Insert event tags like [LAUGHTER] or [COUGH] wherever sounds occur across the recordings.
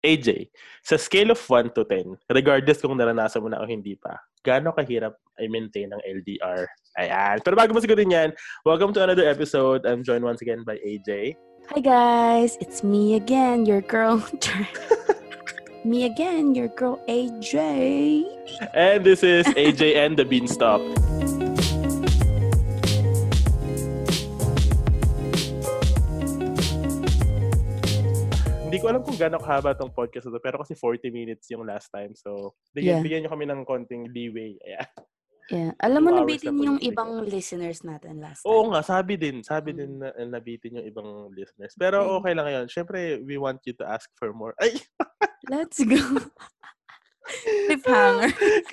AJ, sa scale of 1 to 10, regardless kung naranasan mo na o hindi pa, gaano kahirap i-maintain ang LDR? Ayan. Pero bago mo sigurin yan, welcome to another episode. I'm joined once again by AJ. Hi guys, it's me again, your girl. [LAUGHS] me again, your girl AJ. And this is AJ and the Beanstalk. Ko alam kung gaano kahaba tong podcast na to, pero kasi 40 minutes yung last time. So, bigyan, Yeah. bigyan nyo kami ng konting leeway. Ayan. Yeah. Alam mo, nabitin na yung ibang listeners natin last Oo time. nga, sabi din. Sabi Mm. din na nabitin yung ibang listeners. Pero Okay. okay lang yun. Siyempre, we want you to ask for more. Ay! Let's go. [LAUGHS] Cliffhanger.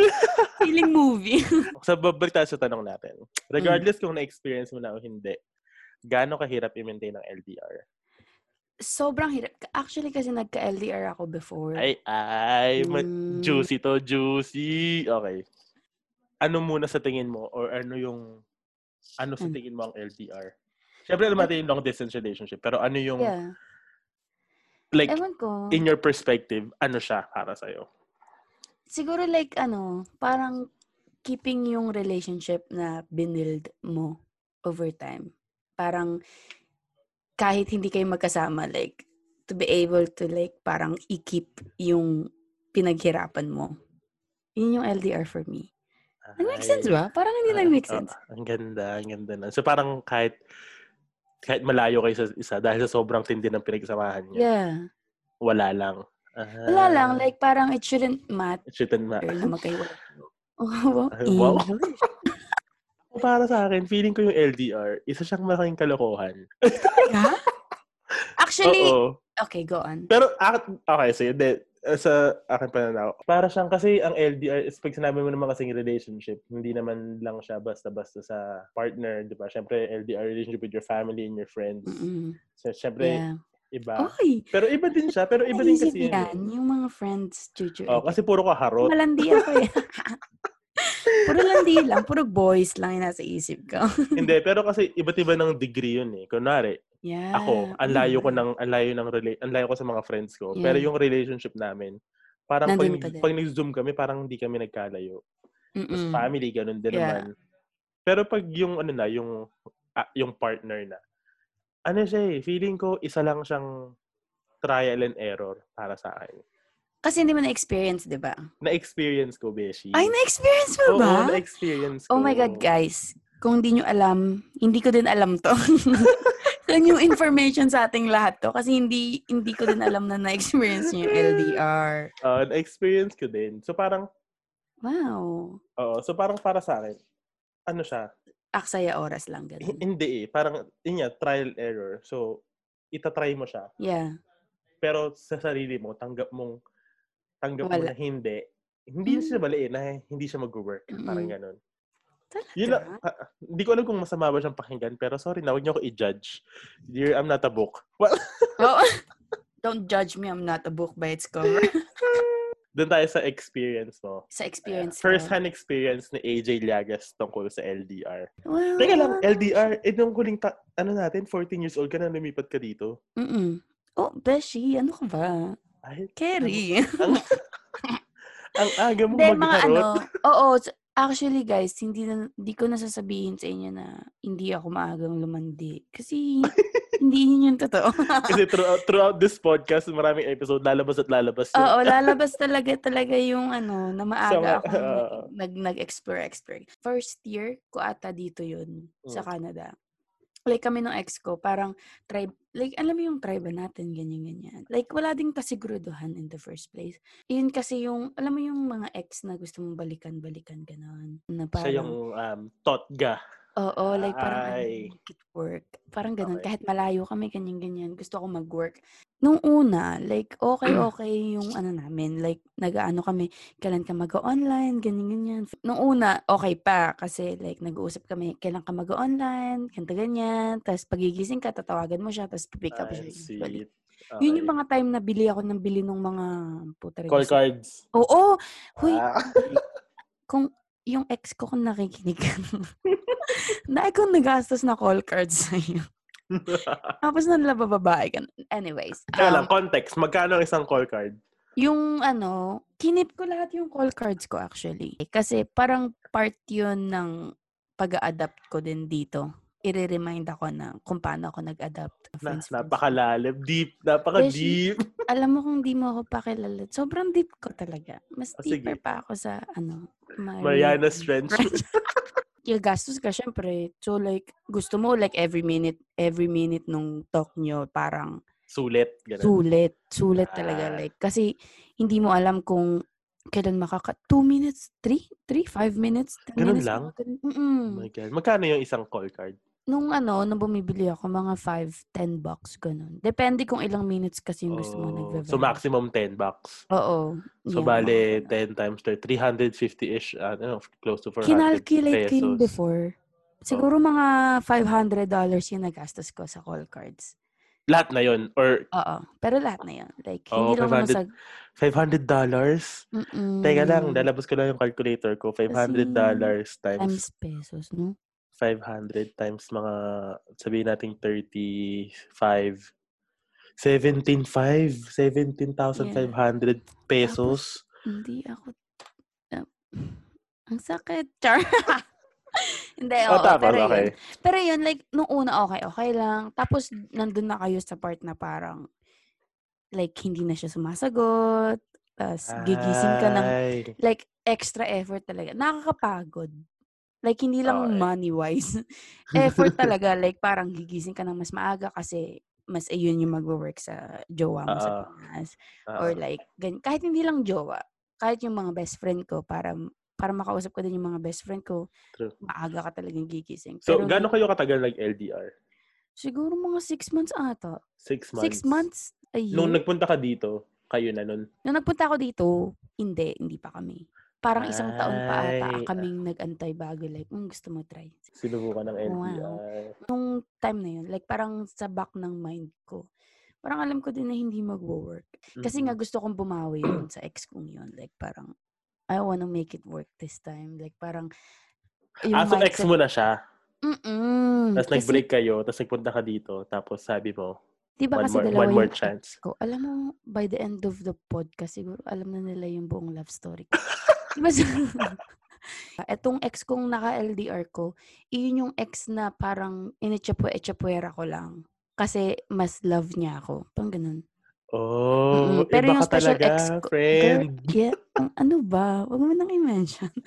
[LAUGHS] Feeling movie. [LAUGHS] sa babalik tayo sa tanong natin. Regardless kung na-experience mo na o hindi, gaano kahirap i-maintain ang LDR? Sobrang hirap. Actually, kasi nagka-LDR ako before. Ay, ay, Mm. juicy to, juicy. Okay. Ano muna sa tingin mo or ano yung ano sa Ano? tingin mo ang LDR? Siyempre, alam natin yung long distance relationship, pero ano yung Yeah. like Ewan ko. in your perspective, ano siya para sa Siguro like ano, parang keeping yung relationship na binild mo over time. Parang kahit hindi kayo magkasama, like, to be able to like, parang i-keep yung pinaghirapan mo. Yun yung LDR for me. Nag-make sense ba? Parang hindi nag-make sense. ang ganda, ang ganda na. So parang kahit kahit malayo kayo sa isa dahil sa sobrang tindi ng pinagsamahan niyo, Yeah. wala lang. Wala lang, Ah, like parang it shouldn't matter it shouldn't ma- na magkahiwalay. Oh, [LAUGHS] wow. Ay, wow. Para sa akin, feeling ko yung LDR, isa siyang malaking kalokohan. Ha? [LAUGHS] Actually, Oo. okay, go on. Pero, okay, so yun, de, uh, sa akin pananaw, para siyang kasi ang LDR, is pag sinabi mo naman kasing relationship, hindi naman lang siya basta-basta sa partner, di ba? Siyempre, LDR relationship with your family and your friends. Mm-mm. So, siyempre, Yeah. iba. Oy, Pero iba din siya, pero iba din kasi yan, eh. yung mga friends, Chuchu. Oh, kasi puro ka harot. Malandi ako eh. [LAUGHS] puro landi lang, puro boys lang yung nasa isip ko. [LAUGHS] Hindi, pero kasi iba't iba ng degree yun eh. Kunwari, yeah. ako, ang layo ko Mm. ng ang layo ng rela- ang layo ko sa mga friends ko. Pero Yeah. yung relationship namin, parang pag, Nandun pag nag-zoom kami, parang hindi kami nagkalayo. Tapos family, ganun din Yeah. naman. Pero pag yung ano na, yung ah, yung partner na, ano siya eh, feeling ko isa lang siyang trial and error para sa akin. Kasi hindi mo na-experience, di ba? Na-experience ko, Beshi. Ay, na-experience mo Oo, ba? na-experience ko. Oh my God, guys. Kung hindi nyo alam, hindi ko din alam to. [LAUGHS] Yung information sa ating lahat to. Kasi hindi hindi ko din alam na na-experience nyo yung LDR. Ah, na-experience ko din. So parang, Wow. oo, so parang para sa akin, ano siya, Aksaya oras lang, H- ganun. Hindi eh. Parang, yun nga, trial error. So, itatry mo siya. Yeah. Pero sa sarili mo, tanggap mong, tanggap mo Wala. na hindi. Hindi Mm. siya mali eh, na hindi siya mag-work. Parang Mm-mm. ganun. Talaga? Yun lang, ah, hindi ko alam kung masama ba siyang pakinggan, pero sorry na, huwag niyo ako i-judge. Dear, I'm not a book. [LAUGHS] Well, Oh, don't judge me. I'm not a book by its cover. [LAUGHS] doon tayo sa experience mo. sa experience ko. First-hand experience ni AJ Llagas tungkol sa LDR. Well, Teka lang, LDR, eh nung huling, ta- ano natin, 14 years old ka na lumipat ka dito. Mm-mm. Oh, Beshi, ano ka ba? Ay, Kerry. ang, [LAUGHS] ang aga mo Hindi, mga ano, oo, actually guys, hindi na, hindi ko nasasabihin sa inyo na hindi ako maagang lumandi. Kasi [LAUGHS] hindi yun yung totoo. Kasi throughout, throughout this podcast, maraming episode, lalabas at lalabas yun. Oo, [LAUGHS] lalabas talaga talaga yung ano, na maaga Sa- ako oo. nag, nag-explore, explore. First year ko ata dito yun, sa Mm. Canada. Like kami nung ex ko, parang tribe, like alam mo yung tribe natin, ganyan-ganyan. Like wala ding kasiguraduhan in the first place. Yun kasi yung, alam mo yung mga ex na gusto mong balikan-balikan, ganon. Na parang, Siya yung um, totga. Oo, like parang ano, Ay. make it work. Parang ganun. Okay. Kahit malayo kami, ganyan-ganyan. Gusto ko mag-work. Nung una, like, okay-okay [CLEARS THROAT] yung ano namin. Like, nag-ano kami, kailan ka mag-online, ganyan-ganyan. Nung una, okay pa. Kasi, like, nag-uusap kami, kailan ka mag-online, kanta ganyan. Tapos, pagigising ka, tatawagan mo siya, tapos pipick up siya. usually. sweet. Yun yung Okay. mga time na bili ako ng bili ng mga puta rin Call kasi- cards. Oo! Huy, Ah. kung yung ex ko kung nakikinig ka [LAUGHS] na, na ikaw nagastos na call cards sa'yo. [LAUGHS] Tapos na nila bababae ka. Anyways. Kaya um, lang, context. Magkano ang isang call card? Yung ano, kinip ko lahat yung call cards ko actually. Kasi parang part yun ng pag-adapt ko din dito. I-remind ako na kung paano ako nag-adapt. Na, napakalalim. Deep. Napaka-deep. [LAUGHS] Alam mo kung di mo ako pakilala, sobrang deep ko talaga. Mas Oh, deeper sige. pa ako sa ano, Mariana's Trench. [LAUGHS] yung gastos ka, syempre. So, like, gusto mo, like, every minute, every minute nung talk nyo, parang Sulit. Ganun. sulit. Sulit talaga. Ah. Like, kasi, hindi mo alam kung kailan makaka... Two minutes? Three? Three? Five minutes? Ten Ganun minutes? lang? ganun. Oh Mm-mm. my God. Magkano yung isang call card? Nung ano, nung bumibili ako, mga five, ten bucks, ganun. Depende kung ilang minutes kasi yung gusto mo Oh, nagve so, maximum 10 bucks. Oo. So, Yeah, bale, mga ganun. 10 times 30, 350-ish, ano, close to 400 Kinalculate ko pesos. yun before. Siguro mga $500 yung nagastos ko sa call cards. Lahat na yon Or Oo. Pero lahat na yun. Like, hindi lang naman sa... $500? Mm-mm. Teka lang, lalabas ko lang yung calculator ko. $500 times, Times pesos, no? 500 times mga, sabihin natin 35. 17,500. 17,500 pesos. Hindi ako... ah, ang sakit, [LAUGHS] Char. hindi, Oh, oo. tapos, pero okay. yun. Pero yun, like, nung una, okay, okay lang. Tapos, nandun na kayo sa part na parang, like, hindi na siya sumasagot. Tapos, gigising ka ng like, extra effort talaga. Nakakapagod. Like, hindi lang Okay. money-wise. [LAUGHS] effort talaga. Like, parang gigising ka ng mas maaga kasi mas ayun yung magwo-work sa jowa mo sa Oo. Pinas. Oo. Or like, gan- kahit hindi lang jowa, kahit yung mga best friend ko, para para makausap ko din yung mga best friend ko, True. maaga ka talagang gigising. So, Pero kayo katagal nag-LDR? siguro mga six months ata. Six months? Six months a year. Nung nagpunta ka dito, kayo na nun. Nung nagpunta ako dito, hindi, hindi pa kami. Parang isang taon pa ata kaming nag-antay bago. Like, mm, gusto mo try. Sinubukan ng Wow. LDR. Nung time na yun, like parang sa back ng mind ko, parang alam ko din na hindi magwo-work. Kasi nga gusto kong bumawi dun sa ex kong yun. Like parang, I wanna make it work this time. Like parang, Ah, so ex mo na siya. Mm-mm. Tapos Kasi, nag-break kayo, tapos nagpunta ka dito, tapos sabi mo, di ba one kasi more, dalawa one more yung chance. ko. Alam mo, by the end of the podcast, siguro alam na nila yung buong love story ko. [LAUGHS] di ba? sa- Etong ex kong naka-LDR ko, iyon yung ex na parang inichapu-echapuera ko lang. Kasi mas love niya ako. Pang ganun. Oh, Mm-mm. Pero iba yung ka special talaga, ex ko- friend. Yeah, ang ano ba? Huwag mo nang i-mention. [LAUGHS]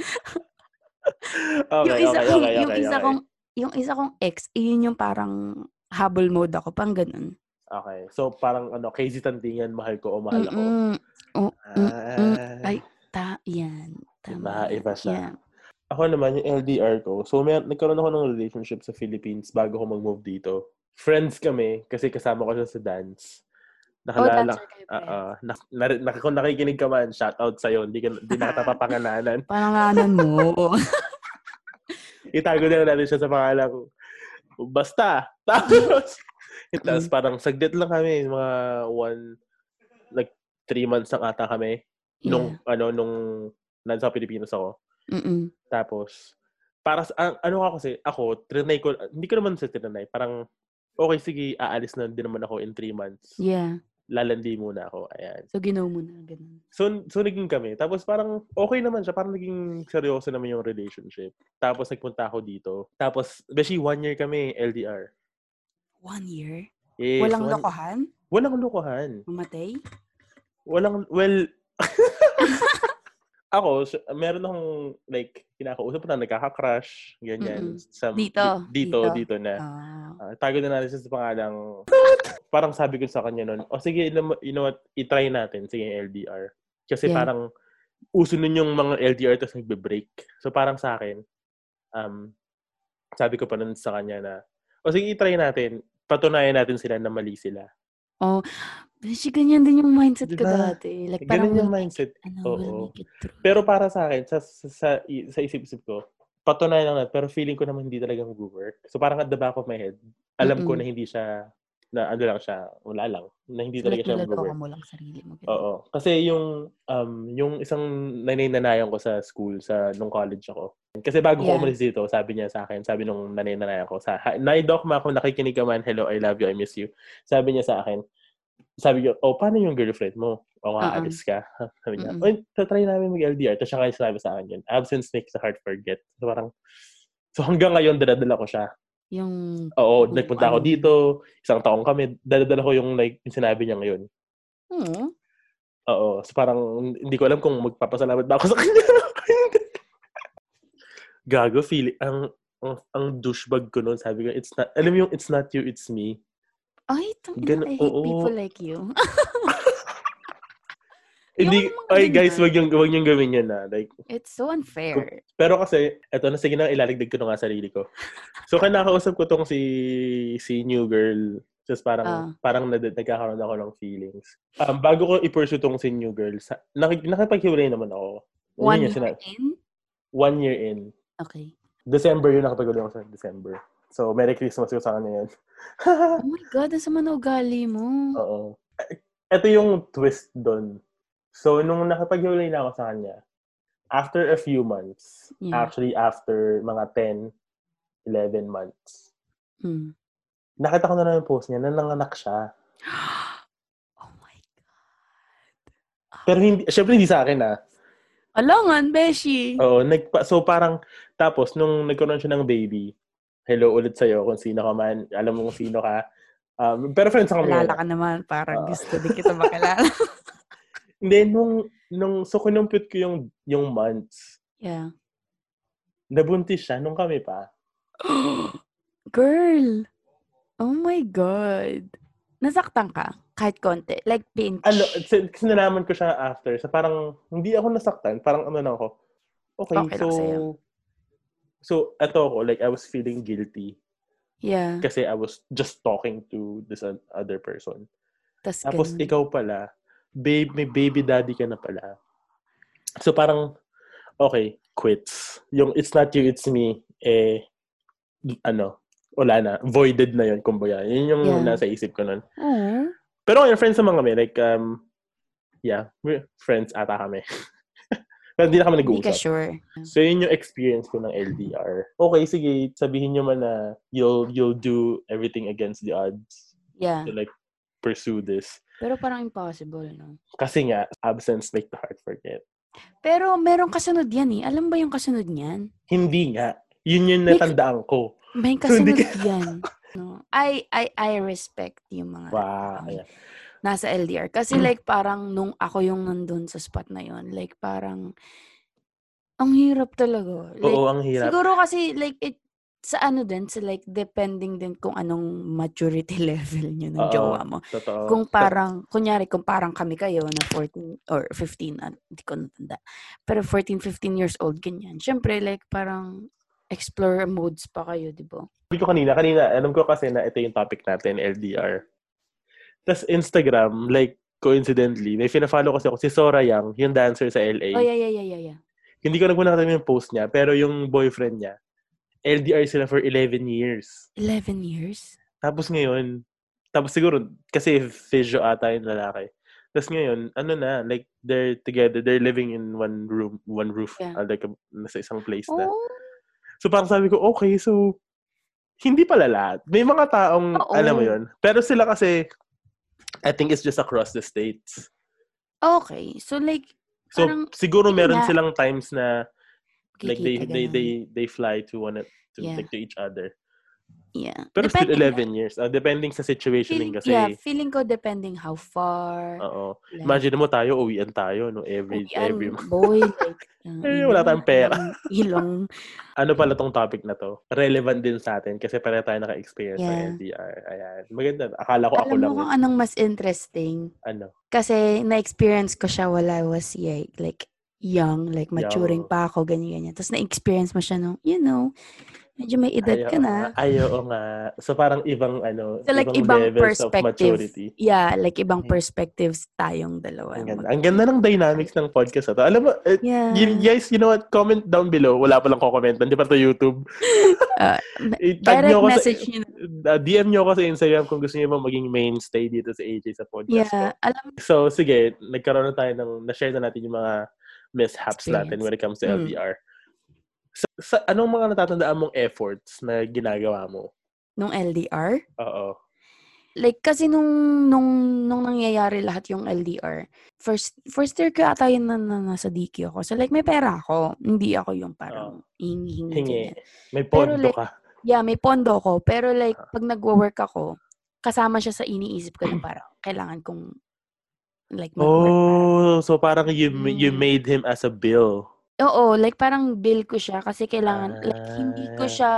Okay, yung isa okay, kong, okay, yung okay, isa okay. kong, yung isa kong ex, iyon yung parang habol mode ako. Pang ganun. Okay. So, parang ano, crazy tandingan, mahal ko o mahal ako. Mm-mm. mm, Ah, Ay, ta, yan. Tama. Iba, iba siya. Yeah. Ako naman, yung LDR ko. So, may, nagkaroon ako ng relationship sa Philippines bago ko mag-move dito. Friends kami kasi kasama ko siya sa dance. Oh, Nakalala, Ah, friends. ah. na, na, na, kung nakikinig ka man, shout out sa'yo. Hindi, ka, hindi na kita [LAUGHS] papangalanan. Pananganan mo. [LAUGHS] Itago na natin siya sa pangalang basta. [LAUGHS] Tapos, tapos parang saglit lang kami, mga one, like, three months lang ata kami. Nung, ano, nung nasa Pilipinas ako. Mm-mm. Tapos, para sa, ang- ano ako kasi, ako, trinay ko, hindi ko naman sa trinay, parang, okay, sige, aalis na din naman ako in three months. Yeah. Lalandi muna ako, ayan. So, ginaw mo na. Ganun. So, so naging kami. Tapos parang okay naman siya. Parang naging seryoso naman yung relationship. Tapos nagpunta ako dito. Tapos, beshi, one year kami, LDR. One year? Yes, Walang one- lokohan? Walang lokohan. Mamatay? Walang, well, [LAUGHS] ako, s- meron akong, like, kinakausap na nagkaka-crush, ganyan. Mm-mm. Sa, Dito, di- dito, dito. dito na. Ah, tago na natin sa pangalang, parang sabi ko sa kanya noon, o sige, you know, what, itry natin, sige, LDR. Kasi Yeah. parang, uso nun yung mga LDR tapos nagbe-break. So parang sa akin, um, sabi ko pa nun sa kanya na, o sige, itry natin, patunayan natin sila na mali sila. Oh, Beshi, ganyan din yung mindset ko Diba? dati. Like, parang Ganun yung mindset. It, ano, Oo. Pero para sa akin, sa, sa, sa, sa isip-isip ko, patunayan lang natin, pero feeling ko naman hindi talaga mag-work. So parang at the back of my head, alam ko Mm-mm. na hindi siya, na ano lang siya, wala lang, na hindi So, talaga like, siya mag-work. mo lang sarili mo. ganun. Oo. Kasi yung um yung isang naninanayan ko sa school sa nung college ako. Kasi bago ko Yeah. umalis dito, sabi niya sa akin, sabi nung nanay-nanay ko, sa, "Hi- Nay Doc, ma, kung nakikinig ka man, hello, I love you, I miss you. Sabi niya sa akin, sabi ko, oh, paano yung girlfriend mo? O nga, Oo. alis ka. [LAUGHS] Sabi niya, Mm-mm. oy, tatry namin mag-LDR. Tapos siya kayo sinabi sa akin yun, absence makes the heart forget. So parang, [LAUGHS] so hanggang ngayon, daladala ko siya. Yung, Oo, Kung nagpunta ako ano. dito, isang taong kami, daladala ko yung like, yung sinabi niya ngayon. hmm, Oo, so parang hindi ko alam kung magpapasalamat ba ako sa kanya. [LAUGHS] Gago, feeling, ang, ang, ang douchebag ko noon, sabi ko, it's not, alam mo yung it's not you, it's me. Ay, tang Gan- I hate oo. people like you. [LAUGHS] Hindi, ay guys, wag yung, wag yung gawin yun na. Like, It's so unfair. pero kasi, eto na, sige na, ilaligdag ko na nga sarili ko. So, kinakausap ko tong si, si new girl. Just parang, Ah. parang nag, nagkakaroon ako ng feelings. Um, bago ko i-pursue tong si new girl, sa, nakik, nakipaghiwalay naman ako. One year sina- in? One year in. Okay. December yun, nakapaghiwalay ako sa December. So, Merry Christmas ko sa kanya yun. Oh [LAUGHS] my God, ang sama na ugali mo. Oo. Ito yung twist doon. So, nung nakapaghiwalay na ako sa kanya, after a few months, Yeah. actually after mga 10, 11 months, Hmm. nakita ko na lang yung post niya na nanganak siya. [GASPS] Oh my God. Pero hindi, syempre hindi sa akin ah. Alangan, Beshi. Oo, nagpa, so parang, tapos nung nagkaroon siya ng baby, hello ulit sa'yo kung sino ka man, alam mo kung sino ka. Um, pero friends kami. Alala ngayon. ka naman, parang Ah. gusto din kita makilala. [LAUGHS] Hindi, nung, nung, so kinumpute ko yung, yung months, yeah. nabuntis siya nung kami pa. [GASPS] Girl. Oh my God. Nasaktan ka? Kahit konti. Like, pinch. ano, kasi nalaman ko siya after. So parang, hindi ako nasaktan. Parang ano lang ako. Okay, Okay so. So, eto ako, like, I was feeling guilty Yeah. kasi I was just talking to this other person. Tas Tapos, ganun. ikaw pala, babe, may baby daddy ka na pala. So, parang, okay, quits. Yung it's not you, it's me, eh, ano, wala na. Voided na yun, kumbaga. Yun yung Yeah. nasa isip ko nun. Oo. Pero ngayon, friends naman kami. Like, um, yeah, we're friends ata kami. [LAUGHS] Pero hindi na kami Hindi ka nag-uusap. sure. So, yun yung experience ko ng LDR. Okay, sige, sabihin nyo man na you'll, you'll do everything against the odds Yeah. to like pursue this. Pero parang impossible, no? Kasi nga, absence make the heart forget. Pero merong kasunod yan eh. Alam ba yung kasunod niyan? Hindi nga. Yun yung natandaan ko. May So, kasunod yan. No? I, I, I respect yung mga Wow. um, Ayan. Nasa LDR. Kasi like parang nung ako yung nandun sa spot na yun, like parang ang hirap talaga. Like, Oo, ang hirap. Siguro kasi like it sa ano din, sa like depending din kung anong maturity [LAUGHS] level nyo ng Oo. jowa mo. Totoo. Kung parang, kunyari, kung parang kami kayo na 14 or 15, ah, hindi ko natanda. Pero 14, 15 years old, ganyan. Siyempre, like, parang explore modes pa kayo, di ba? Sabi ko kanina, kanina, alam ko kasi na ito yung topic natin, LDR. Tapos Instagram, like, coincidentally, may fina-follow kasi ako si Sora Yang, yung dancer sa LA. Oh, yeah, yeah, yeah, yeah, yeah. Hindi ko na nakita yung post niya, pero yung boyfriend niya, LDR sila for 11 years. 11 years? Tapos ngayon, tapos siguro, kasi physio ata yung lalaki. Tapos ngayon, ano na, like, they're together, they're living in one room, one roof, Yeah. uh, like, nasa isang place na. Oh, So parang sabi ko, okay, so hindi pala lahat. May mga taong, Oo. alam mo yun. Pero sila kasi, I think it's just across the states. okay. So, like, So Parang, siguro meron nga. silang times na like they they they they fly to one to Yeah. like to each other. Yeah. Pero still Depending- 11 years. Uh, depending sa situation din kasi. yeah, feeling ko depending how far. Oo. like, Imagine mo tayo, uwian tayo, no? Every, uwian, every, boy, [LAUGHS] like, uh, Eh, wala tayong pera. Ilong. [LAUGHS] ano pala tong topic na to? Relevant din sa atin kasi pare tayo naka-experience ng Yeah. LDR. Ayan. Maganda. Akala ko ako Alam lang. mo kung eh. anong mas interesting? Ano? Kasi na-experience ko siya while I was yeah, like young, like maturing Young. pa ako, ganyan-ganyan. Tapos na-experience mo siya nung, you know, medyo may edad Ay, ka na. Ay, oo nga. So, parang ibang, ano, So like ibang, ibang levels of perspective. maturity. Yeah, like ibang Mm. perspectives tayong dalawa. Ang ganda. Ang ganda ng dynamics ng podcast na to. Alam mo, eh, Yeah. you- guys, you know what? Comment down below. Wala pa lang ko-comment. Hindi pa to YouTube. [LAUGHS] Uh, [LAUGHS] direct nyo ako sa, message nyo. uh, DM nyo ako sa Instagram kung gusto nyo maging mainstay dito sa AJ sa podcast Yeah, ko. alam So, sige. Nagkaroon na tayo ng, na-share na natin yung mga mishaps natin Experience. when it comes to Mm. Sa, sa anong mga natatandaan mong efforts na ginagawa mo? Nung LDR? Oo. Like, kasi nung, nung, nung nangyayari lahat yung LDR, first, first year ko ata yun na, na, nasa DQ ako. So, like, may pera ako. Hindi ako yung parang hingi-hingi. Hingi. May Pero pondo like, ka. Yeah, may pondo ko. Pero like, Ah. pag nagwo-work ako, kasama siya sa iniisip ko na [CLEARS THROAT] parang kailangan kong like mag-work. Oh, so parang you you Mm. made him as a bill. Oo, like parang bill ko siya kasi kailangan, like hindi ko Ah. siya,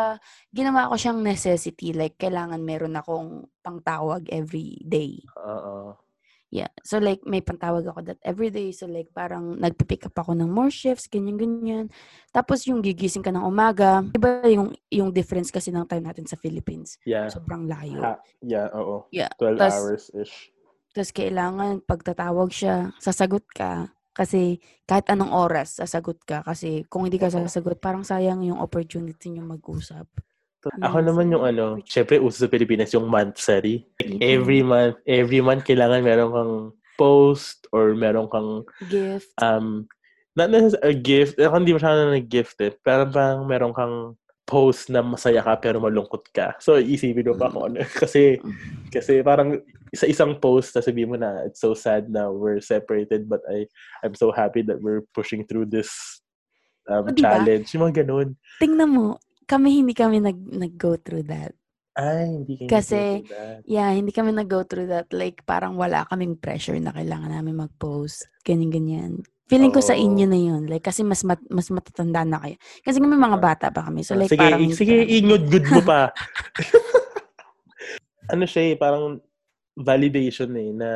ginawa ko siyang necessity. Like kailangan meron akong pangtawag every day. Oo. Yeah. So like may pantawag ako that every day. So like parang nagpipick up ako ng more shifts, ganyan-ganyan. Tapos yung gigising ka ng umaga, iba yung, yung difference kasi ng time natin sa Philippines. Yeah. Sobrang layo. Ha, yeah, oo. Yeah. 12 Tas- hours-ish. Tapos kailangan pagtatawag siya, sasagot ka. Kasi kahit anong oras, sasagot ka. Kasi kung hindi ka sasagot, parang sayang yung opportunity niyo mag-usap. Ako naman yung ano, syempre uso sa Pilipinas yung monthsary. Like every month, every month kailangan meron kang post or meron kang Gift. um not necessarily a gift. Ako hindi masyadong nag-gift eh. Pero parang meron kang post na masaya ka pero malungkot ka. So isipin mo pa kung ano. [LAUGHS] Kasi kasi parang sa isang post sasabihin mo na it's so sad na we're separated but I I'm so happy that we're pushing through this um, O, diba? challenge. Yung mga ganun. Tingnan mo, kami hindi kami nag, nag-go through that. Ay, hindi kayo Kasi- through that. Yeah, hindi kami nag-go through that. Like, parang wala kaming pressure na kailangan namin mag-post. Ganyan-ganyan. Feeling ko sa inyo na yun. Like, kasi mas mat, mas matatanda na kayo. Kasi kami mga bata pa kami. So, Ah, like, sige, parang... sige, ingod-good mo pa. [LAUGHS] ano siya eh, parang validation eh, na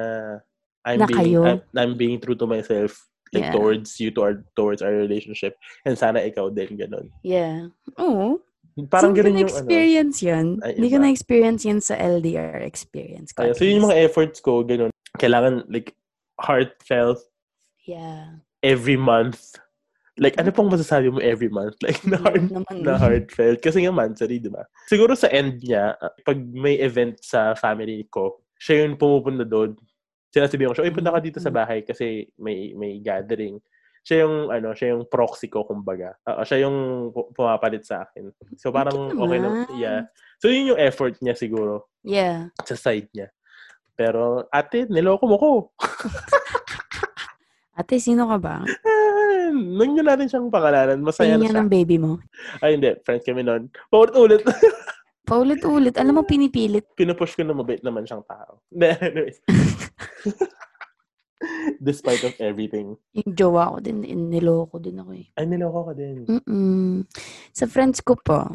I'm Na being? I'm, I'm being true to myself like Yeah. towards you, to our, towards our relationship. And sana ikaw din, ganun. Yeah. Oo. Parang so, ganun yung ano. na-experience yun. Ay, Hindi ko na-experience yun sa LDR experience at so yun yung mga efforts ko, ganun. Kailangan like heartfelt Yeah. Every month. Like, ano pang masasabi mo every month? [LAUGHS] Like, na, naman. na heartfelt. Kasi nga monthly, di ba? Siguro sa end niya, pag may event sa family ko, siya yung pumupunta doon. Sinasabihan ko siya, uy, punta ka dito sa Mm. bahay kasi may may gathering. Siya yung, ano, siya yung proxy ko, kumbaga. Oo, siya yung pu- pumapalit sa akin. So, parang okay na. Yeah. So, yun yung effort niya siguro Yeah. sa side niya. Pero, ate, niloko mo ko. [LAUGHS] Ate, sino ka ba? Nung yun natin siyang pangalanan, masaya Tingin na siya. ng baby mo. Ay, hindi. Friends kami noon. Paulit-ulit. [LAUGHS] Paulit-ulit. Alam mo, pinipilit. Pinupush ko na mabait naman siyang tao. [LAUGHS] Anyways. [LAUGHS] Despite of everything. Yung jowa ko din, niloko din ako eh. Ay, niloko ka din. Mm-mm. Sa friends ko pa.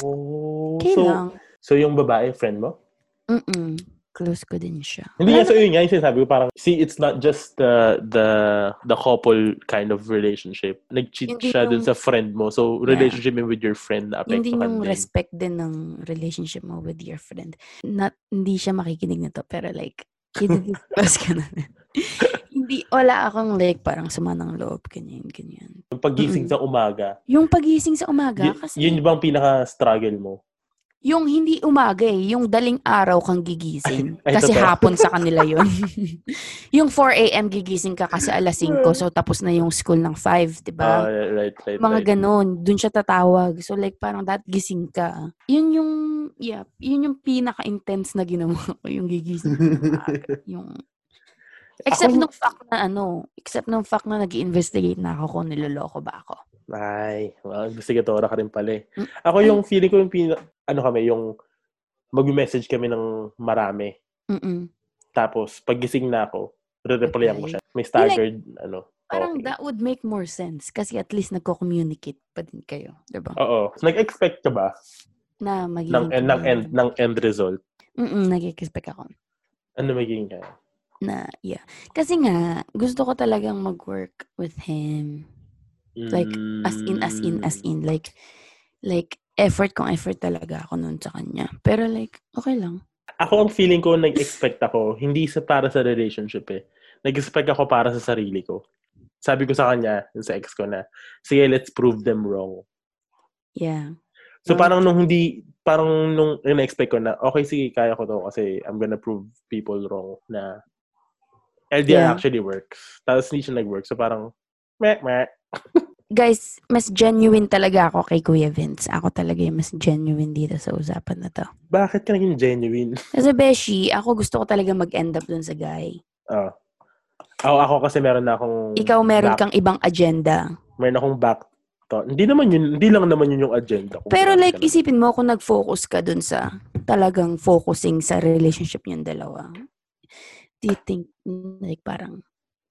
Oh. Okay so, lang. so, yung babae, friend mo? Mm-mm. Close ko din siya. Hindi nga, so yun nga yung sinasabi ko, parang, see, it's not just the, the, the couple kind of relationship. Nag-cheat Hindi siya dun yung- sa friend mo. So, Yeah. relationship mo with your friend na Yun din yung din. respect din ng relationship mo with your friend. Not, hindi siya makikinig na to, pero like, kinidiscuss ka na. [LAUGHS] hindi, wala akong like, parang sama ng loob, ganyan, ganyan. Yung pagising Mm-mm. sa umaga, Yung pagising sa umaga, y- kasi yun bang pinaka-struggle mo? Yung hindi umaga eh, yung daling araw kang gigising. Ay, kasi totoo. hapon sa kanila yun. [LAUGHS] yung 4 a.m. gigising ka kasi alas 5, so tapos na yung school ng 5, di ba? Ah, right, right, mga right. ganon, dun siya tatawag. So like parang that gising ka. Yun yung, yeah, yun yung pinaka-intense na ginawa [LAUGHS] ko, yung gigising. [LAUGHS] Yung, except Ako- nung fact na ano, except nung fact na nag investigate na ako kung niloloko ba ako. Ay, well, investigatora ka rin pala eh. Mm. Ako yung feeling ko yung pina, ano kami, yung mag-message kami ng marami. Mm-mm. Tapos, pag-gising na ako, re-replyan ko siya. May staggered, ano. Parang talking. that would make more sense kasi at least nagko-communicate pa din kayo, 'di ba? Oo. Nag-expect ka ba Na ng, magiging ng, ng, end, ng end result? Mm nag-expect ako. Ano magiging kaya? Na, yeah. Kasi nga, gusto ko talagang mag-work with him. Like, As in, as in, as Mm. in. Like, like, effort kong effort talaga ako nun sa kanya. Pero like, okay lang. Ako ang feeling ko, nag-expect ako, hindi sa para sa relationship eh. Nag-expect ako para sa sarili ko. Sabi ko sa kanya, sa ex ko na, sige, let's prove them wrong. Yeah. So Right. parang nung hindi, parang nung in-expect ko na, okay, sige, kaya ko to kasi I'm gonna prove people wrong na LDR Yeah. actually works. Tapos hindi siya nag-work. So parang, meh, meh. [LAUGHS] guys, mas genuine talaga ako kay Kuya Vince. Ako talaga yung mas genuine dito sa usapan na to. Bakit ka naging genuine? [LAUGHS] Kasi Beshi, ako gusto ko talaga mag-end up dun sa guy. Ah. Ako, ako kasi meron na akong... Ikaw meron back, kang ibang agenda. Meron akong back thought. Hindi naman yun, hindi lang naman yun yung agenda ko. Pero like, isipin mo kung nag-focus ka dun sa talagang focusing sa relationship niyong dalawa. Do you think, like, parang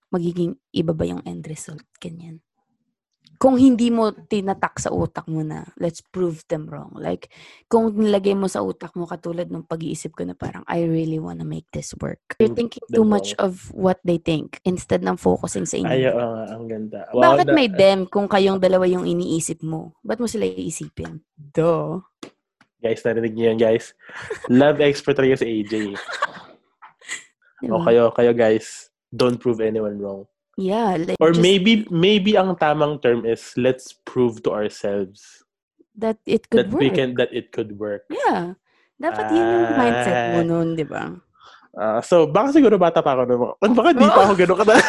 magiging iba ba yung end result? Ganyan. Kung hindi mo tinatak sa utak mo na, let's prove them wrong. Like, kung nilagay mo sa utak mo katulad ng pag-iisip ko na parang, I really wanna make this work. You're Prove thinking them too much of what they think instead ng focusing sa inyo. Ay, oo ang ganda. Wow, Bakit na- may them kung kayong dalawa yung iniisip mo? Ba't mo sila iisipin? Do. Guys, narinig niyo yan, guys. Love expert talaga si AJ. [LAUGHS] O kayo, kayo guys, don't prove anyone wrong. Yeah. Like, Or just maybe, maybe ang tamang term is let's prove to ourselves that it could that work. we can, that it could work. Yeah. Dapat yun yung mindset mo Ah. noon, di ba? Ah, so, baka siguro bata pa ako. No? Baka di pa ako gano'n kada. [LAUGHS]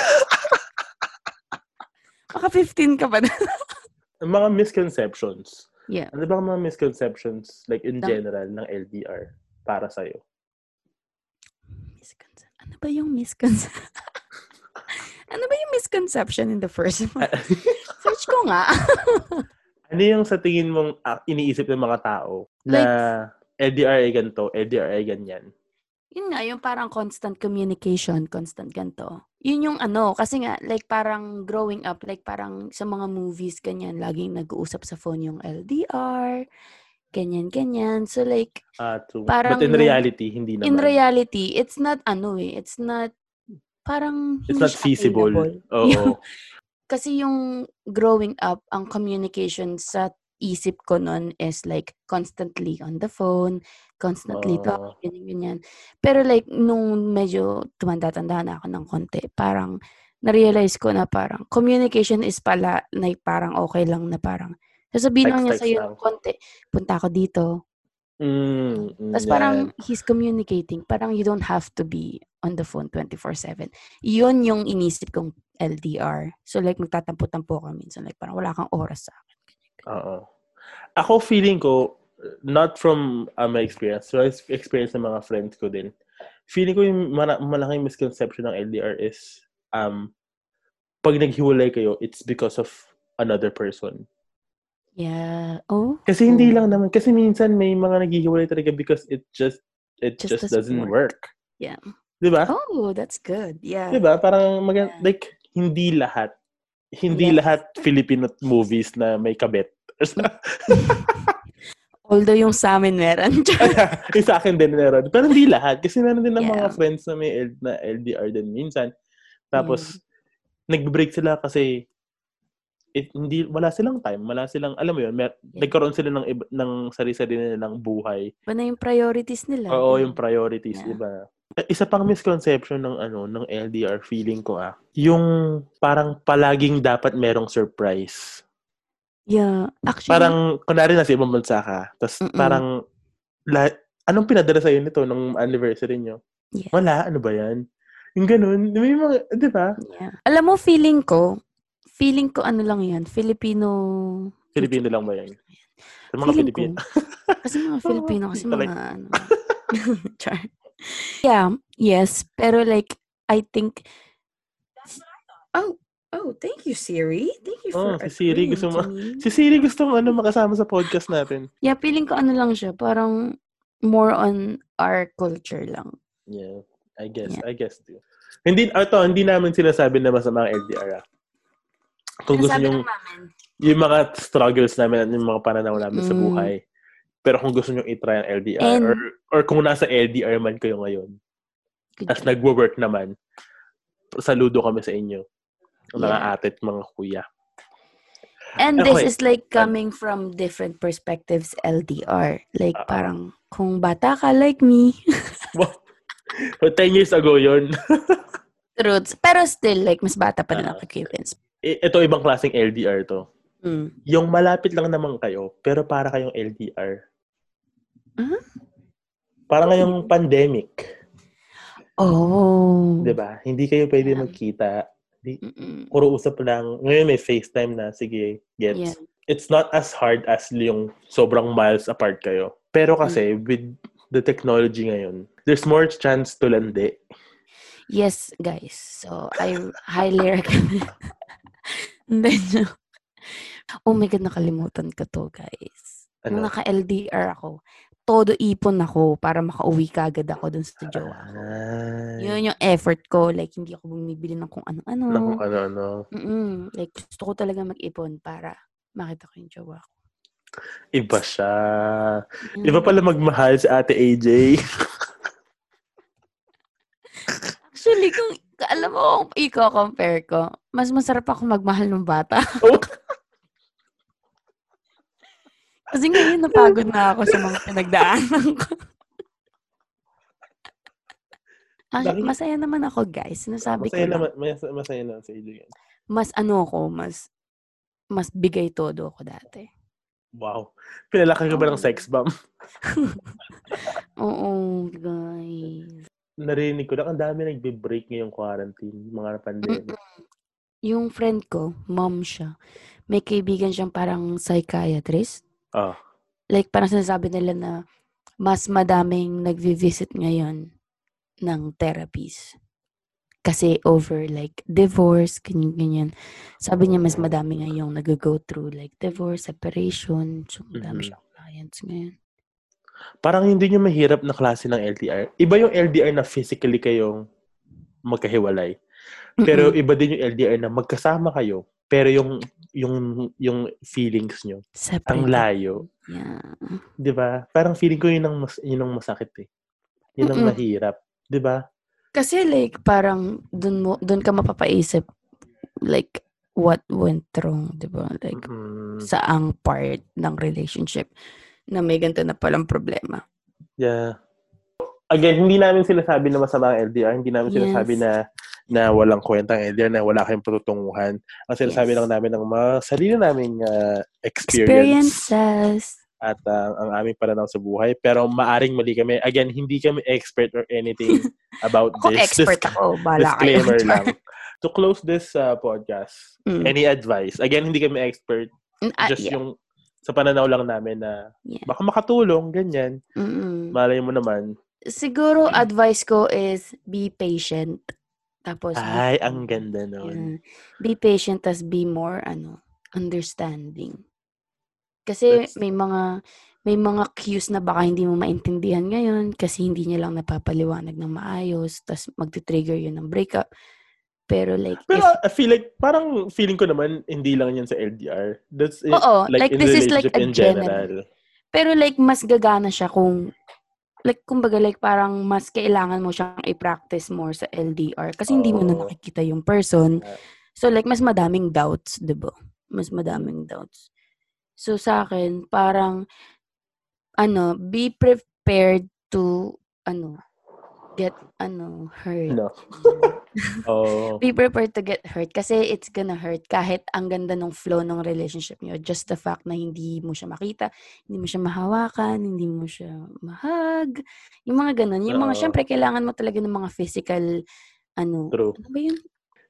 Baka 15 ka pa na. [LAUGHS] mga misconceptions. Yeah. Ano ba mga misconceptions, like in general, ng LDR para sa'yo? Misconce- Ano ba yung misconception? [LAUGHS] ano ba yung misconception in the first [LAUGHS] one? Search ko nga. [LAUGHS] ano yung sa tingin mong ah, iniisip ng mga tao na LDR ay ganito, LDR ay ganyan? yun nga, yung parang constant communication, constant ganito. Yun yung ano, kasi nga, like parang growing up, like parang sa mga movies, ganyan, laging nag-uusap sa phone yung LDR, ganyan, ganyan. So like, true. Parang But in reality, hindi naman. in reality, it's not ano eh, it's not, parang It's not siya feasible. Oo. [LAUGHS] Kasi yung growing up, ang communication sa isip ko nun is like constantly on the phone, constantly Oo. talking, ganyan, ganyan. Pero like, nung medyo tumanda-tanda na ako ng konti, parang na-realize ko na parang communication is pala, like parang okay lang na parang sasabihin lang niya Text-text sa'yo ng konti, punta ako dito. Mm, Tapos yan. parang he's communicating, parang you don't have to be on the phone 24-7. Yun yung inisip kong LDR. So like, magtatampo-tampo ka minsan. Like, parang wala kang oras sa akin. Oo. Ako feeling ko, not from uh, my experience, so ex- experience ng mga friends ko din, feeling ko yung mara- malaking misconception ng LDR is, um, pag naghiwalay kayo, it's because of another person. Yeah. Oh? Kasi hindi Oh. lang naman, kasi minsan may mga naghihiwalay talaga because it just, it Just just, doesn't doesn't work. Yeah. Di ba? Oh, that's good. Yeah. Di ba? Parang, mag- Yeah. like, hindi lahat, hindi Yes. lahat Filipino movies na may kabet. [LAUGHS] Although yung sa amin meron. [LAUGHS] yung sa akin din meron. Pero hindi lahat. Kasi meron din ng mga Yeah. friends na may L- na LDR din minsan. Tapos, nag-break sila kasi it, hindi, wala silang time. Wala silang, alam mo yun, mer- Yeah. nagkaroon sila ng, iba- ng sarili-sarili nilang buhay. Iba na yung priorities nila. Oo, yung priorities, Yeah. di ba? Eh, Isa pang misconception ng ano ng LDR feeling ko ah, yung parang palaging dapat merong surprise. Yeah. Actually, Parang kunwari nasa ibang bansa ka, tapos Mm-mm. parang la, anong pinadala sa'yo nito nung anniversary nyo? Yeah. Wala, ano ba yan? Yung ganun, may mga, di ba? yeah. Alam mo, feeling ko, feeling ko ano lang yan, Filipino... Filipino lang ba yan? Sa mga Filipino. Kasi [LAUGHS] mga Filipino, kasi mga ano. [LAUGHS] Char. Yeah, yes. Pero like, I think... Oh, oh, thank you, Siri. Thank you Oh, for si Siri gusto to mo-. Si Siri gusto mo ano makasama sa podcast natin. Yeah, feeling ko ano lang siya, parang more on our culture lang. Yeah, I guess, Yeah. I guess too. Hindi, ito, hindi namin sinasabi na masama ang LDR ah. Kung gusto namin. yung mga struggles namin at yung mga pananaw namin sa Mm. buhay. Pero kung gusto nyo i-try ang LDR, And- or, or kung nasa LDR man kayo ngayon, as nagwo-work naman, saludo kami sa inyo. Mga Yeah. ate at mga kuya. And Okay. this is like coming from different perspectives LDR. Like Ah. parang kung bata ka like me, Wow. But 10 years ago yon [LAUGHS] truths. Pero still, like, mas bata pa din Ah. ako kay Vince. ito ibang klaseng LDR to. Mm. Yung malapit lang naman kayo, pero para kayong LDR. Ah? Para ngayong pandemic. Oh. 'di ba? Hindi kayo pwede Yeah. magkita, Di, puro usap lang. Ngayon may FaceTime na. Sige, gets. Yeah. It's not as hard as yung sobrang miles apart kayo. Pero kasi, with the technology ngayon, there's more chance to landi. Yes, guys. So, I highly recommend. [LAUGHS] Hindi, joke. Oh my God, nakalimutan ko to, guys. Nung Ano? naka-LDR ako, todo ipon ako para makauwi ka agad ako dun sa jowa ko. Yun yung effort ko. Like, hindi ako bumibili ng kung ano-ano. naku, ano, ano. Mm-mm. Like, gusto ko talaga mag-ipon para makita ko yung jowa ko. Iba siya. Mm. Iba pala magmahal si Ate AJ. [LAUGHS] Actually, kung alam mo kung i-compare ko, mas masarap ako magmahal ng bata. Kasi ngayon napagod na ako sa mga pinagdaanan ko. Actually, masaya naman ako, guys. Sinasabi masaya ko lang. naman, masaya, masaya naman si AJ. yan. Mas ano ako, mas mas bigay todo ako dati. Wow. Pinalaki ka ba ng sex bomb? [LAUGHS] Oo, guys. Narinig ko lang, ang dami nagbe-break ngayong quarantine, mga pandemic. Yung friend ko, mom siya. May kaibigan siyang parang psychiatrist. Ah. like parang sinasabi nila na mas madaming nagvi-visit ngayon ng therapies. Kasi over like divorce, ganyan-ganyan. Sabi niya mas madami ngayong nag-go through like divorce, separation. So, madami Mhm. siyang clients ngayon. Parang hindi nyo mahirap na klase ng LDR. Iba yung LDR na physically kayong magkahiwalay. Pero Mm-mm. iba din yung LDR na magkasama kayo. Pero yung yung yung feelings nyo, ang Separated. layo. Yeah. 'Di ba? Parang feeling ko yun ang mas, yun ang masakit eh. Yun ang Mm-mm. mahirap, 'di ba? Kasi like parang dun mo dun ka mapapaisip like what went wrong, 'di ba? Like Mm, saang part ng relationship na may ganito na palang problema. yeah. Again, hindi namin sinasabi na masama ang LDR, hindi namin Yes. sinasabi na na walang kwentang LDR, na wala kayong patutunguhan. Ang sinasabi Yes. lang namin ng mga sarili naming ah, experience. Experiences. at uh, ang aming pananaw sa buhay. Pero maaring mali kami. Again, hindi kami expert or anything [LAUGHS] about Ako this. expert Dis- ako. Bala kayo. Disclaimer [LAUGHS] lang. To close this uh, podcast, Mm. any advice? Again, hindi kami expert. Ah, Just yeah. yung sa pananaw lang namin na Yeah. baka makatulong, ganyan. Mm-mm. Malay mo naman. Siguro advice ko is be patient. Tapos Ay, ang ganda nun. Be patient tas be more ano, understanding. Kasi That's- may mga may mga cues na baka hindi mo maintindihan ngayon kasi hindi niya lang napapaliwanag ng maayos tas magti-trigger yun ng breakup. Pero like Pero if I feel like, parang feeling ko naman, hindi lang yan sa LDR. That's in, Oo, like, in this is like a in general. Pero like mas gagana siya kung like kumbaga like parang mas kailangan mo siyang i-practice more sa LDR kasi hindi mo na nakikita yung person. So like mas madaming doubts, 'di ba? Mas madaming doubts. So sa akin parang ano, be prepared to ano get ano hurt. No. [LAUGHS] Oh. Be prepared to get hurt kasi it's gonna hurt kahit ang ganda ng flow ng relationship niyo. Just the fact na hindi mo siya makita, hindi mo siya mahawakan, hindi mo siya mahag, yung mga ganun. Yung mga, Oo. syempre, kailangan mo talaga ng mga physical, ano, True. ano ba yun?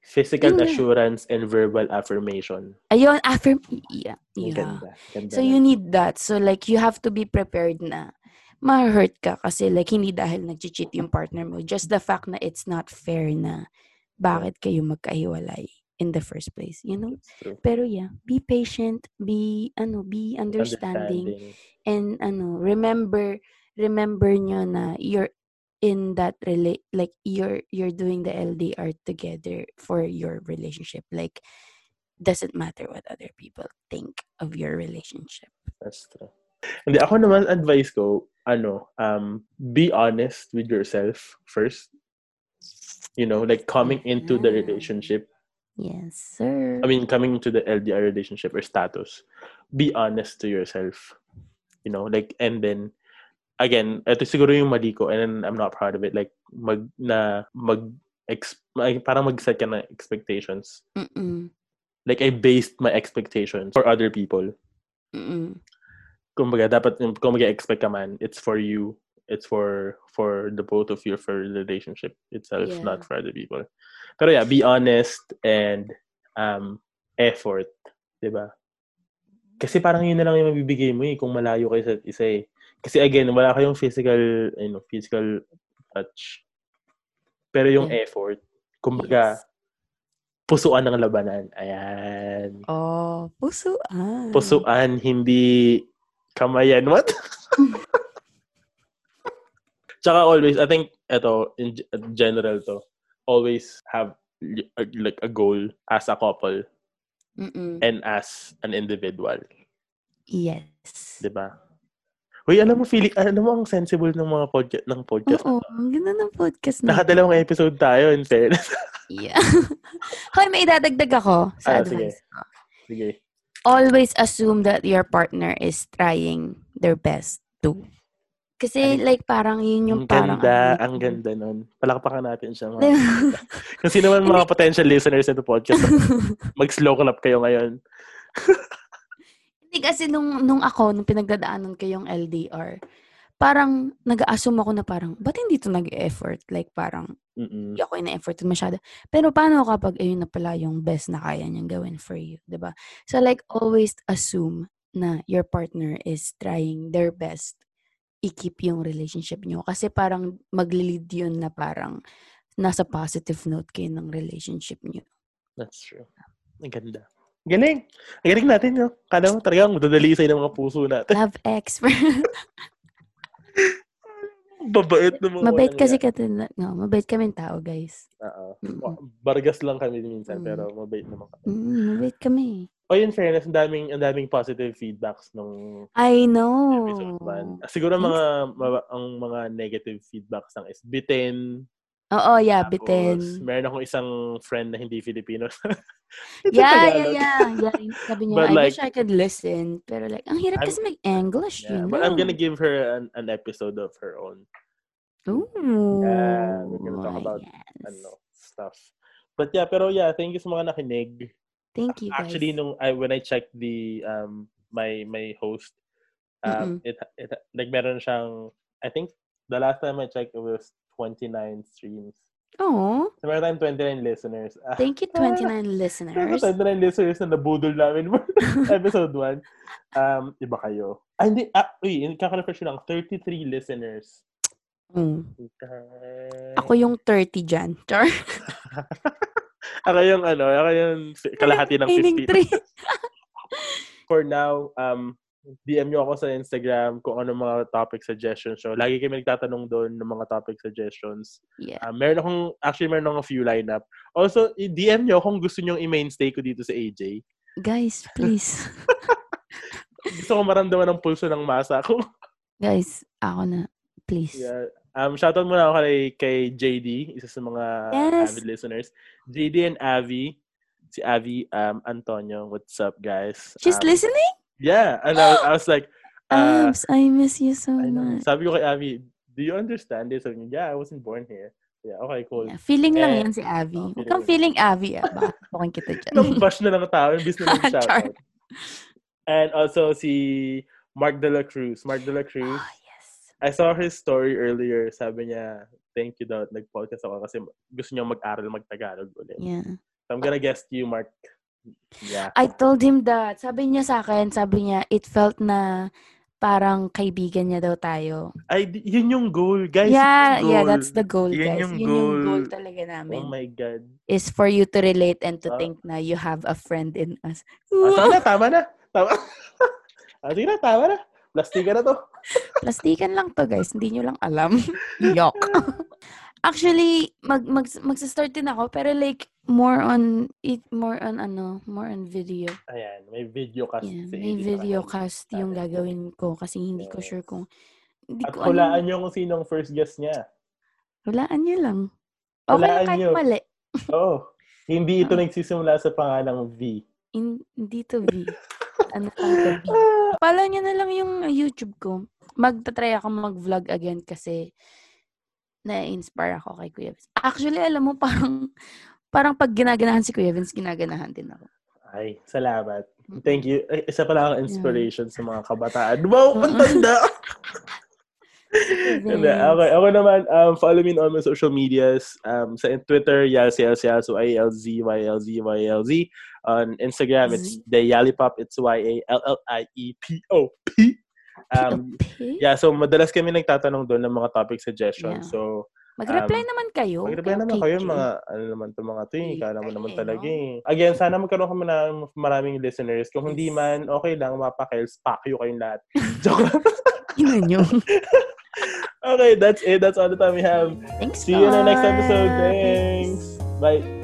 Physical Yun nga. assurance and verbal affirmation. Ayun, affirm, yeah, yeah. ganda. Ganda So, na. you need that. So, like, you have to be prepared na ma-hurt ka kasi, like, hindi dahil nag-cheat yung partner mo. Just the fact na it's not fair na bakit kayo magkahiwalay in the first place, you know? Pero yeah, be patient, be, ano, be understanding, and, ano, remember, remember nyo na you're in that relate like you're you're doing the LDR together for your relationship like doesn't matter what other people think of your relationship That's true. Hindi, ako naman, advice ko, ano, um, be honest with yourself first. You know, like coming into the relationship, yes sir I mean, coming into the LDR relationship or status, be honest to yourself. You know, like, and then, again, ito siguro yung mali ko, and I'm not proud of it, like, mag, na, mag, ex, ay, parang mag-set ka ng expectations. Mm-mm. Like, I based my expectations for other people. Mm-mm. Kumbaga, dapat, kung mag-expect ka man, it's for you it's for for the both of you for the relationship itself, Yeah. not for other people. Pero yeah, be honest and um effort, 'di ba? Kasi parang yun na lang yung mabibigay mo eh kung malayo kayo sa isa eh. Kasi again, wala kayong physical, you know, physical touch. Pero yung Yeah. effort, kumbaga, Yes. pusuan ng labanan. Ayan. Oh, pusuan. Pusuan, hindi kamayan. What? [LAUGHS] Tsaka always, I think, eto, in g- general to, always have a- like a goal as a couple Mm-mm. and as an individual. Yes. Di ba? Uy, alam mo, feeling, alam mo, ang sensible ng mga podcast, ng podcast. Oo, ang ganda ng podcast na. Nakadalawang episode tayo, in fairness. Yeah. [LAUGHS] Hoy, may idadagdag ako sa Ah, sige. advice ko. Sige. Always assume that your partner is trying their best too. Kasi Ay, like parang yun yung Ang parang ganda, ano, ang ganda nun. Palakpakan natin siya. Mga. [LAUGHS] Kung sino man mga potential listeners nito podcast, [LAUGHS] mag-slow clap kayo ngayon. Hindi kasi nung, nung ako, nung pinagdadaanan ko yung LDR, parang nag-assume ako na parang, ba't hindi to nag-effort? Like parang, Mm-mm. hindi ako ina-effort masyado. Pero paano kapag ayun na pala yung best na kaya niyang gawin for you, ba? So like always assume na your partner is trying their best i-keep yung relationship niyo kasi parang maglilid yun na parang nasa positive note kayo ng relationship niyo. That's true. Ang ganda. Galing. Ang galing natin, no? Kala mo talagang madadali sa'yo ng mga puso natin. Love expert. [LAUGHS] [LAUGHS] Babait ng mga mabait walang kasi ka no, mabait kami tao, guys. Oo. Bargas lang kami minsan, Mm. pero mabait naman kami. Mm, mabait kami. O in fairness, ang daming, ang daming positive feedbacks nung I know. episode 1. Siguro mga, ma- ang mga negative feedbacks lang is bitin. Oo, yeah, tapos bitin. Meron akong isang friend na hindi Filipino. [LAUGHS] Yeah, yeah, yeah, yeah. [LAUGHS] Sabi niya, But I like- wish I could listen. Pero like, ang hirap I'm- kasi mag-English, Yeah, you but I'm know. gonna give her an, an episode of her own. Ooh. Yeah, we're gonna talk about, yes. Ano, stuff. But yeah, pero yeah, thank you sa mga nakinig. Thank you, guys. Actually, nung I when I checked the um my my host, um it, it like meron siyang I think the last time I checked it was 29 streams. Oh, So meron tayong 29 listeners. Ah, thank you, 29 meron listeners. 29 listeners na nabudol namin for [LAUGHS] episode 1. Um, iba kayo. Ah, hindi. Ah, uy, kaka-refresh lang. 33 listeners. Mm. Okay. Ako yung 30 dyan. Char. [LAUGHS] ako yung ano, ako yung kalahati ng Remaining 50. three. [LAUGHS] For now, um, DM nyo ako sa Instagram kung ano mga topic suggestions. So, lagi kami nagtatanong doon ng mga topic suggestions. Yeah. Um, meron akong, actually meron akong few lineup. Also, i-DM nyo kung gusto nyo i-mainstay ko dito sa AJ. Guys, please. [LAUGHS] Gusto ko maramdaman ng pulso ng masa ko. Guys, ako na. Please. yeah. Um, shoutout muna ako kay, kay JD, isa sa mga Yes. avid listeners. JD and Avi. Si Avi um, Antonio. What's up, guys? She's Um, listening? Yeah. And I, I was like, [GASPS] uh, Abs, I miss you so much. Sabi ko kay Abby, do you understand this? Sabi niya, yeah, I wasn't born here. Yeah, okay, cool. Yeah, feeling lang Eh, yan si Abby. oh, Huwag kang feeling Abby, ah. Baka tutukin kita dyan. Nang bash na lang tao, imbis [LAUGHS] na Char. nag-shoutout. And also si Mark De La Cruz. Mark De La Cruz, Oh, yes. I saw his story earlier. Sabi niya, thank you daw, nag-podcast ako kasi gusto niya mag-aral mag-Tagalog ulit. Yeah. So I'm gonna guest you, Mark. Yeah. I told him that. Sabi niya sa akin, sabi niya, it felt na parang kaibigan niya daw tayo. Ay, yun yung goal, guys. Yeah, yung yeah, goal. that's the goal, Yun guys. yung Yun yung goal goal. talaga namin. Oh my God. is for you to relate and to Ah. think na you have a friend in us. Ah, tama na, tama na. Tama. [LAUGHS] ah, sige na, tama na. Plastikan na to. [LAUGHS] Plastikan lang to, guys. Hindi nyo lang alam. [LAUGHS] Yok. Actually, mag, mag, magsa-start din ako, pero like, more on, it, more on ano, more on video. Ayan, may video cast. Yeah, si may video cast yung gagawin ko kasi hindi ko sure Yes. kung, hindi At ko hulaan alam. nyo kung sinong first guest niya. Hulaan nyo lang. Okay Hulaan kahit nyo. mali. Oo. Hindi ito Oo. nagsisimula sa pangalang V. In, hindi to V. [LAUGHS] ano lang to V. Follow nyo na lang yung YouTube ko. Magta-try ako mag-vlog again kasi na-inspire ako kay Kuya Vince. Actually, alam mo, parang parang pag ginaganahan si Kuya Vince, ginaganahan din ako. Ay, salamat. Thank you. Ay, isa pala akong inspiration sa mga kabataan. Wow, ang tanda! [LAUGHS] Hindi, okay. Ako naman, um, follow me on my social medias. Um, sa Twitter, Yals, Yals, Yals, Y-L-Z, Y-L-Z, Y-L-Z. On Instagram, it's the Yalipop. It's Y-A-L-L-I-E-P-O-P. Um, yeah, so madalas kami nagtatanong doon ng mga topic suggestions. Yeah. So, Mag-reply um, naman kayo. Mag-reply naman kayo, mga, ano naman to mga to, eh. Kala mo naman talaga eh. Again, sana magkaroon kami ng maraming listeners. Kung hindi man, okay lang, mapakels, pack you kayong lahat. [LAUGHS] Joke lang. Ina nyo. [LAUGHS] okay, that's it. That's all the time we have. Thanks, See you in the next episode. Thanks. Bye.